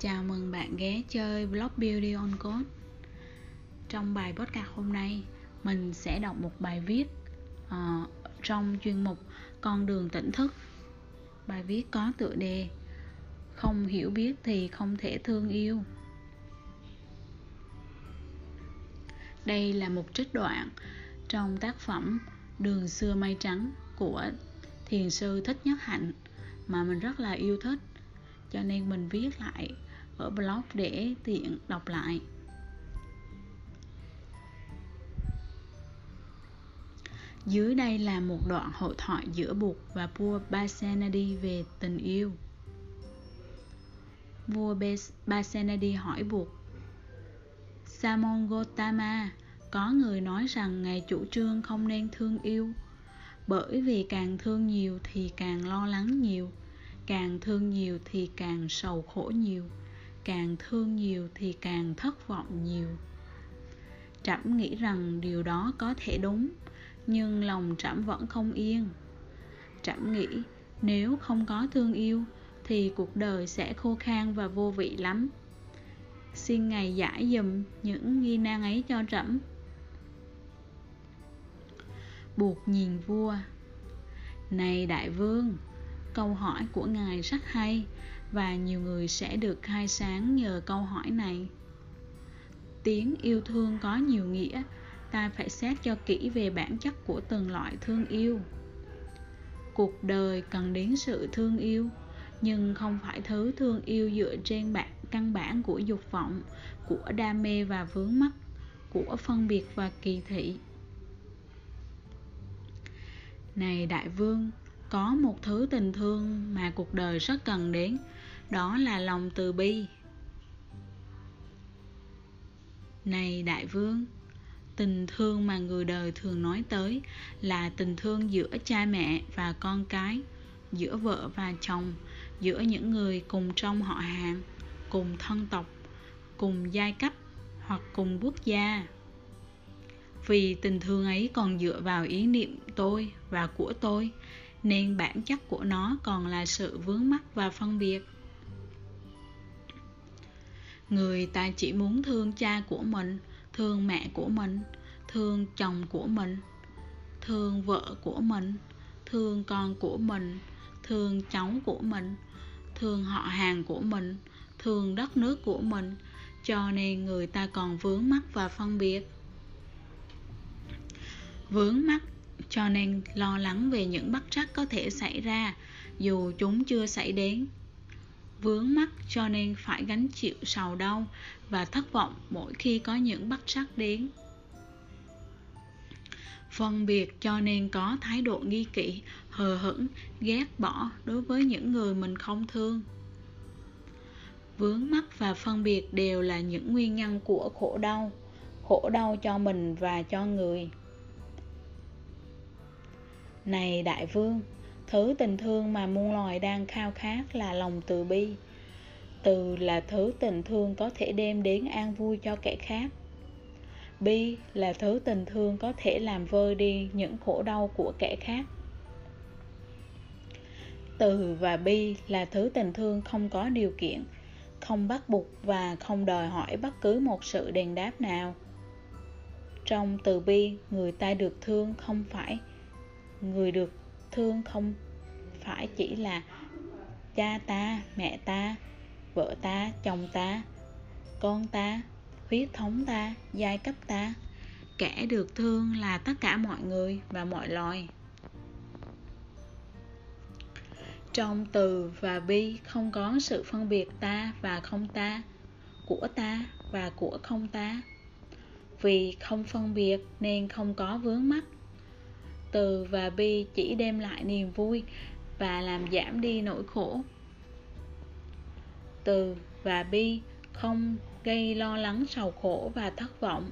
Chào mừng bạn ghé chơi blog Beauty on Code. Trong bài podcast hôm nay Mình sẽ đọc một bài viết uh, Trong chuyên mục Con đường tỉnh thức. Bài viết có tựa đề Không hiểu biết thì không thể thương yêu. Đây là một trích đoạn Trong tác phẩm Đường xưa mây trắng Của thiền sư Thích Nhất Hạnh Mà mình rất là yêu thích. Cho nên mình viết lại ở blog để tiện đọc lại. Dưới đây là một đoạn hội thoại giữa Bụt và vua Basenadi về tình yêu. Vua Basenadi hỏi Bụt Samon Gotama, có người nói rằng Ngài chủ trương không nên thương yêu. Bởi vì càng thương nhiều thì càng lo lắng nhiều Càng thương nhiều thì càng sầu khổ nhiều càng thương nhiều thì càng thất vọng nhiều. Trẫm nghĩ rằng điều đó có thể đúng, nhưng lòng trẫm vẫn không yên. Trẫm nghĩ, nếu không có thương yêu, thì cuộc đời sẽ khô khan và vô vị lắm. Xin ngài giải dùm những nghi nan ấy cho trẫm. Buộc nhìn vua. Này đại vương, câu hỏi của ngài rất hay và nhiều người sẽ được khai sáng nhờ câu hỏi này. Tiếng yêu thương có nhiều nghĩa, ta phải xét cho kỹ về bản chất của từng loại thương yêu. Cuộc đời cần đến sự thương yêu, nhưng không phải thứ thương yêu dựa trên bản, căn bản của dục vọng, của đam mê và vướng mắc, của phân biệt và kỳ thị. Này đại vương, có một thứ tình thương mà cuộc đời rất cần đến đó là lòng từ bi. Này đại vương, tình thương mà người đời thường nói tới là tình thương giữa cha mẹ và con cái, giữa vợ và chồng, giữa những người cùng trong họ hàng, cùng thân tộc, cùng giai cấp hoặc cùng quốc gia. Vì tình thương ấy còn dựa vào ý niệm tôi và của tôi, nên bản chất của nó còn là sự vướng mắc và phân biệt người ta chỉ muốn thương cha của mình, thương mẹ của mình, thương chồng của mình, thương vợ của mình, thương con của mình, thương cháu của mình, thương họ hàng của mình, thương đất nước của mình. Cho nên người ta còn vướng mắc và phân biệt. Vướng mắc, cho nên lo lắng về những bất trắc có thể xảy ra, dù chúng chưa xảy đến vướng mắc cho nên phải gánh chịu sầu đau và thất vọng mỗi khi có những bất trắc đến. Phân biệt cho nên có thái độ nghi kỵ, hờ hững, ghét bỏ đối với những người mình không thương. Vướng mắc và phân biệt đều là những nguyên nhân của khổ đau khổ đau cho mình và cho người. Này đại vương thứ tình thương mà muôn loài đang khao khát là lòng từ bi. Từ là thứ tình thương có thể đem đến an vui cho kẻ khác. Bi là thứ tình thương có thể làm vơi đi những khổ đau của kẻ khác. Từ và bi là thứ tình thương không có điều kiện, không bắt buộc và không đòi hỏi bất cứ một sự đền đáp nào. Trong từ bi, người ta được thương không phải người được thương không? Phải chỉ là cha ta, mẹ ta, vợ ta, chồng ta, con ta, huyết thống ta, giai cấp ta. Kẻ được thương là tất cả mọi người và mọi loài. Trong từ và bi không có sự phân biệt ta và không ta, của ta và của không ta. Vì không phân biệt nên không có vướng mắc từ và bi chỉ đem lại niềm vui và làm giảm đi nỗi khổ. Từ và bi không gây lo lắng sầu khổ và thất vọng.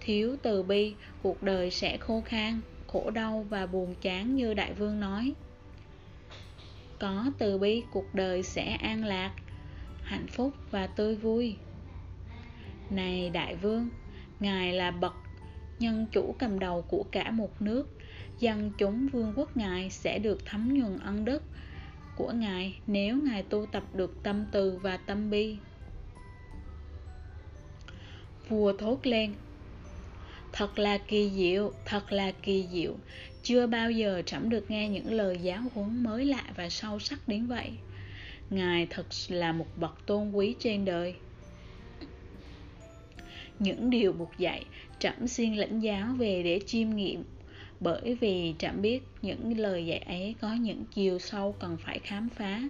Thiếu từ bi, cuộc đời sẽ khô khan, khổ đau và buồn chán như đại vương nói. Có từ bi, cuộc đời sẽ an lạc, hạnh phúc và tươi vui. Này đại vương, ngài là bậc nhân chủ cầm đầu của cả một nước, dân chúng vương quốc ngài sẽ được thấm nhuần ân đức của ngài nếu ngài tu tập được tâm từ và tâm bi. Vua thốt lên, thật là kỳ diệu, thật là kỳ diệu. Chưa bao giờ trẫm được nghe những lời giáo huấn mới lạ và sâu sắc đến vậy. Ngài thật là một bậc tôn quý trên đời những điều buộc dạy, trẫm xin lãnh giáo về để chiêm nghiệm. Bởi vì trẫm biết những lời dạy ấy có những chiều sâu cần phải khám phá.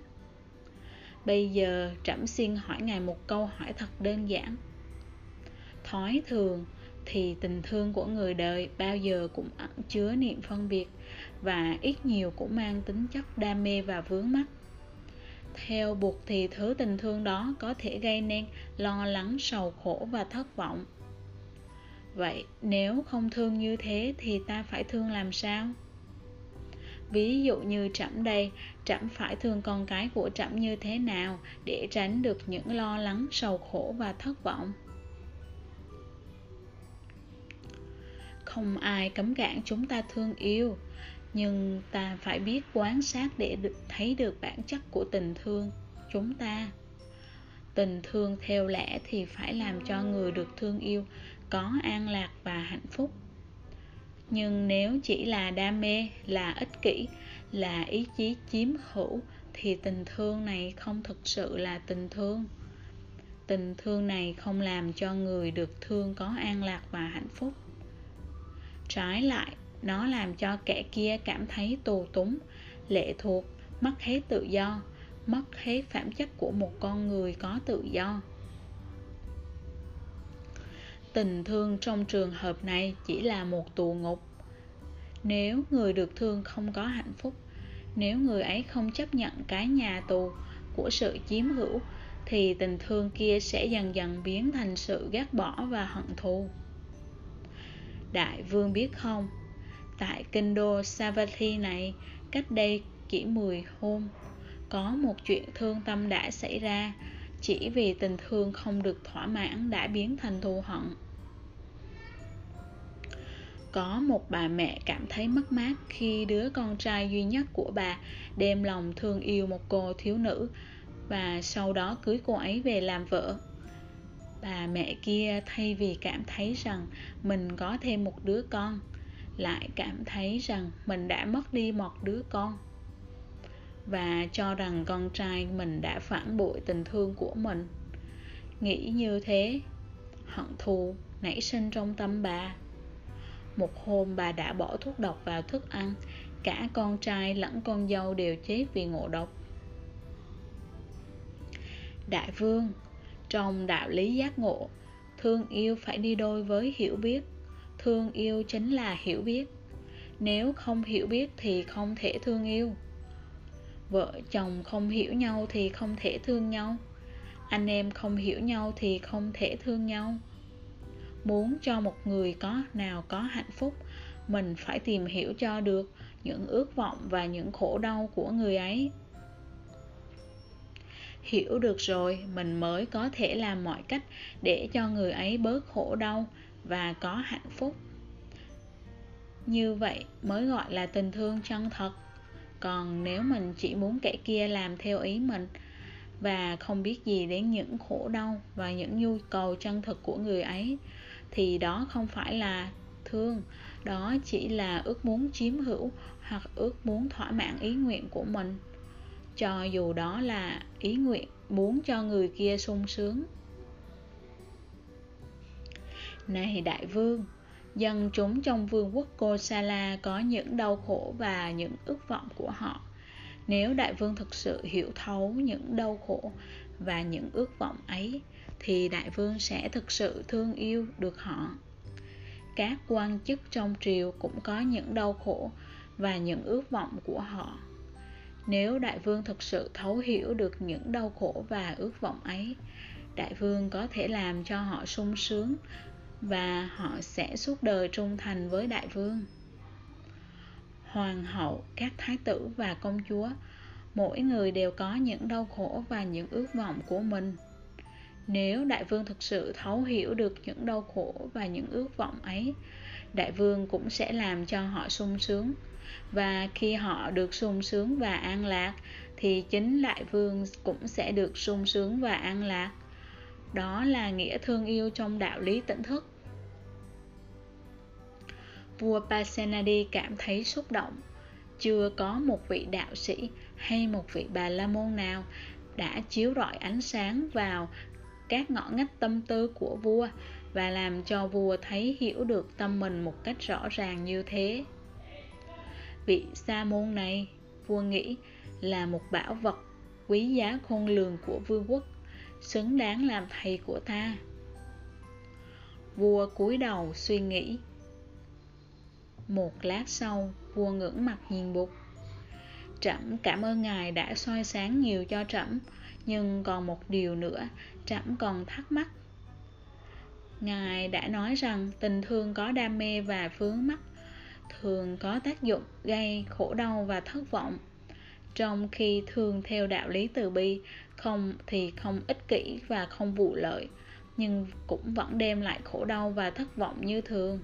Bây giờ trẫm xin hỏi ngài một câu hỏi thật đơn giản. Thói thường thì tình thương của người đời bao giờ cũng ẩn chứa niệm phân biệt và ít nhiều cũng mang tính chất đam mê và vướng mắc theo buộc thì thứ tình thương đó có thể gây nên lo lắng, sầu khổ và thất vọng. Vậy nếu không thương như thế thì ta phải thương làm sao? Ví dụ như trẫm đây, trẫm phải thương con cái của trẫm như thế nào để tránh được những lo lắng, sầu khổ và thất vọng? Không ai cấm cản chúng ta thương yêu nhưng ta phải biết quan sát để được, thấy được bản chất của tình thương chúng ta. Tình thương theo lẽ thì phải làm cho người được thương yêu, có an lạc và hạnh phúc. Nhưng nếu chỉ là đam mê, là ích kỷ, là ý chí chiếm hữu, thì tình thương này không thực sự là tình thương. Tình thương này không làm cho người được thương, có an lạc và hạnh phúc. Trái lại nó làm cho kẻ kia cảm thấy tù túng, lệ thuộc, mất hết tự do, mất hết phẩm chất của một con người có tự do. Tình thương trong trường hợp này chỉ là một tù ngục. Nếu người được thương không có hạnh phúc, nếu người ấy không chấp nhận cái nhà tù của sự chiếm hữu, thì tình thương kia sẽ dần dần biến thành sự ghét bỏ và hận thù. Đại vương biết không? Tại kinh đô Savatthi này, cách đây chỉ 10 hôm. Có một chuyện thương tâm đã xảy ra, chỉ vì tình thương không được thỏa mãn đã biến thành thù hận. Có một bà mẹ cảm thấy mất mát khi đứa con trai duy nhất của bà đem lòng thương yêu một cô thiếu nữ và sau đó cưới cô ấy về làm vợ. Bà mẹ kia thay vì cảm thấy rằng mình có thêm một đứa con lại cảm thấy rằng mình đã mất đi một đứa con và cho rằng con trai mình đã phản bội tình thương của mình. Nghĩ như thế, hận thù nảy sinh trong tâm bà. Một hôm bà đã bỏ thuốc độc vào thức ăn, cả con trai lẫn con dâu đều chết vì ngộ độc. Đại vương, trong đạo lý giác ngộ, thương yêu phải đi đôi với hiểu biết thương yêu chính là hiểu biết. Nếu không hiểu biết thì không thể thương yêu. Vợ chồng không hiểu nhau thì không thể thương nhau. Anh em không hiểu nhau thì không thể thương nhau. Muốn cho một người có nào có hạnh phúc, mình phải tìm hiểu cho được những ước vọng và những khổ đau của người ấy. Hiểu được rồi, mình mới có thể làm mọi cách để cho người ấy bớt khổ đau và có hạnh phúc. Như vậy mới gọi là tình thương chân thật. Còn nếu mình chỉ muốn kẻ kia làm theo ý mình và không biết gì đến những khổ đau và những nhu cầu chân thực của người ấy, thì đó không phải là thương. Đó chỉ là ước muốn chiếm hữu hoặc ước muốn thỏa mãn ý nguyện của mình. Cho dù đó là ý nguyện muốn cho người kia sung sướng này đại vương. Dân chúng trong vương quốc Kosala có những đau khổ và những ước vọng của họ. Nếu đại vương thực sự hiểu thấu những đau khổ và những ước vọng ấy, thì đại vương sẽ thực sự thương yêu được họ. Các quan chức trong triều cũng có những đau khổ và những ước vọng của họ. Nếu đại vương thực sự thấu hiểu được những đau khổ và ước vọng ấy, đại vương có thể làm cho họ sung sướng và họ sẽ suốt đời trung thành với đại vương. Hoàng hậu, các thái tử và công chúa, mỗi người đều có những đau khổ và những ước vọng của mình. Nếu đại vương thực sự thấu hiểu được những đau khổ và những ước vọng ấy, đại vương cũng sẽ làm cho họ sung sướng. Và khi họ được sung sướng và an lạc, thì chính đại vương cũng sẽ được sung sướng và an lạc. Đó là nghĩa thương yêu trong đạo lý tỉnh thức vua Pasenadi cảm thấy xúc động. Chưa có một vị đạo sĩ hay một vị bà la môn nào đã chiếu rọi ánh sáng vào các ngõ ngách tâm tư của vua và làm cho vua thấy hiểu được tâm mình một cách rõ ràng như thế. Vị sa môn này, vua nghĩ, là một bảo vật quý giá khôn lường của vương quốc, xứng đáng làm thầy của ta. Vua cúi đầu suy nghĩ một lát sau, vua ngưỡng mặt nhìn bụt. Trẫm cảm ơn ngài đã soi sáng nhiều cho trẫm, nhưng còn một điều nữa, trẫm còn thắc mắc. Ngài đã nói rằng tình thương có đam mê và vướng mắc, thường có tác dụng gây khổ đau và thất vọng. Trong khi thương theo đạo lý từ bi, không thì không ích kỷ và không vụ lợi, nhưng cũng vẫn đem lại khổ đau và thất vọng như thường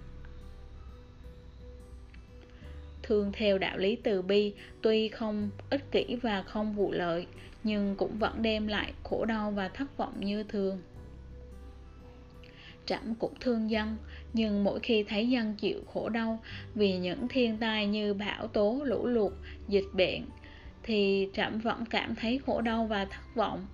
thương theo đạo lý từ bi, tuy không ích kỷ và không vụ lợi, nhưng cũng vẫn đem lại khổ đau và thất vọng như thường. Trẫm cũng thương dân, nhưng mỗi khi thấy dân chịu khổ đau vì những thiên tai như bão tố, lũ lụt, dịch bệnh, thì trẫm vẫn cảm thấy khổ đau và thất vọng.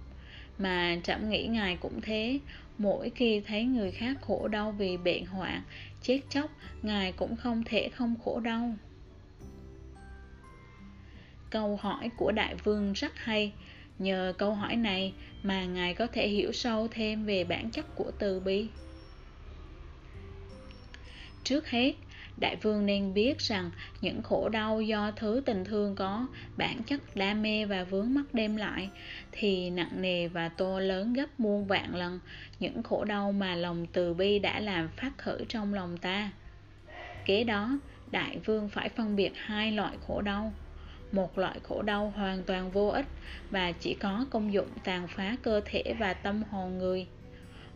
Mà trẫm nghĩ ngài cũng thế, mỗi khi thấy người khác khổ đau vì bệnh hoạn, chết chóc, ngài cũng không thể không khổ đau câu hỏi của đại vương rất hay. Nhờ câu hỏi này mà ngài có thể hiểu sâu thêm về bản chất của từ bi. Trước hết, đại vương nên biết rằng những khổ đau do thứ tình thương có, bản chất đam mê và vướng mắc đem lại, thì nặng nề và to lớn gấp muôn vạn lần những khổ đau mà lòng từ bi đã làm phát khởi trong lòng ta. Kế đó, đại vương phải phân biệt hai loại khổ đau một loại khổ đau hoàn toàn vô ích và chỉ có công dụng tàn phá cơ thể và tâm hồn người.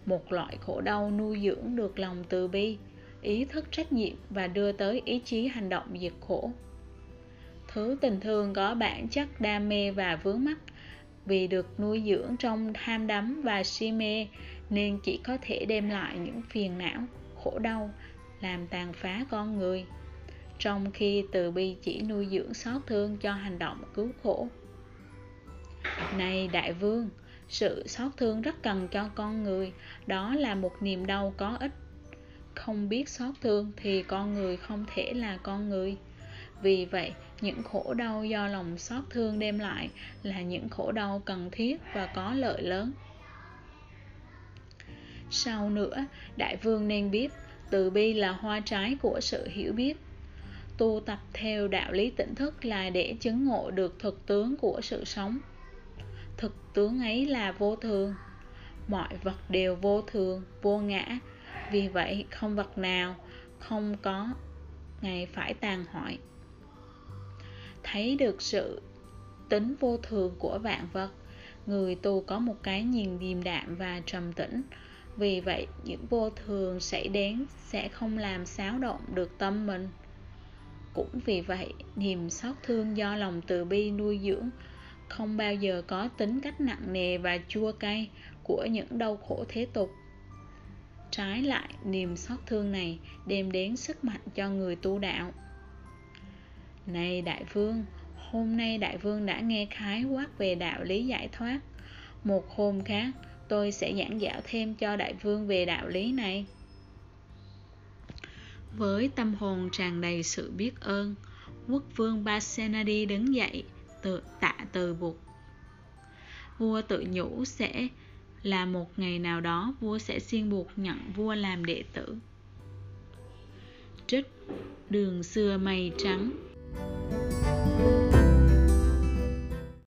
Một loại khổ đau nuôi dưỡng được lòng từ bi, ý thức trách nhiệm và đưa tới ý chí hành động diệt khổ. Thứ tình thương có bản chất đam mê và vướng mắc. Vì được nuôi dưỡng trong tham đắm và si mê, nên chỉ có thể đem lại những phiền não, khổ đau, làm tàn phá con người trong khi từ bi chỉ nuôi dưỡng xót thương cho hành động cứu khổ. Này đại vương, sự xót thương rất cần cho con người, đó là một niềm đau có ích. Không biết xót thương thì con người không thể là con người. Vì vậy, những khổ đau do lòng xót thương đem lại là những khổ đau cần thiết và có lợi lớn. Sau nữa, đại vương nên biết, từ bi là hoa trái của sự hiểu biết tu tập theo đạo lý tỉnh thức là để chứng ngộ được thực tướng của sự sống. Thực tướng ấy là vô thường. Mọi vật đều vô thường, vô ngã. Vì vậy, không vật nào không có ngày phải tàn hoại. Thấy được sự tính vô thường của vạn vật, người tu có một cái nhìn điềm đạm và trầm tĩnh. Vì vậy, những vô thường xảy đến sẽ không làm xáo động được tâm mình cũng vì vậy, niềm xót thương do lòng từ bi nuôi dưỡng không bao giờ có tính cách nặng nề và chua cay của những đau khổ thế tục. Trái lại, niềm xót thương này đem đến sức mạnh cho người tu đạo. Này đại vương, hôm nay đại vương đã nghe khái quát về đạo lý giải thoát. Một hôm khác, tôi sẽ giảng dạo thêm cho đại vương về đạo lý này với tâm hồn tràn đầy sự biết ơn, quốc vương Basenadi đứng dậy, tự tạ từ buộc vua tự nhủ sẽ là một ngày nào đó vua sẽ xin buộc nhận vua làm đệ tử. Trích, đường xưa mây trắng. thank you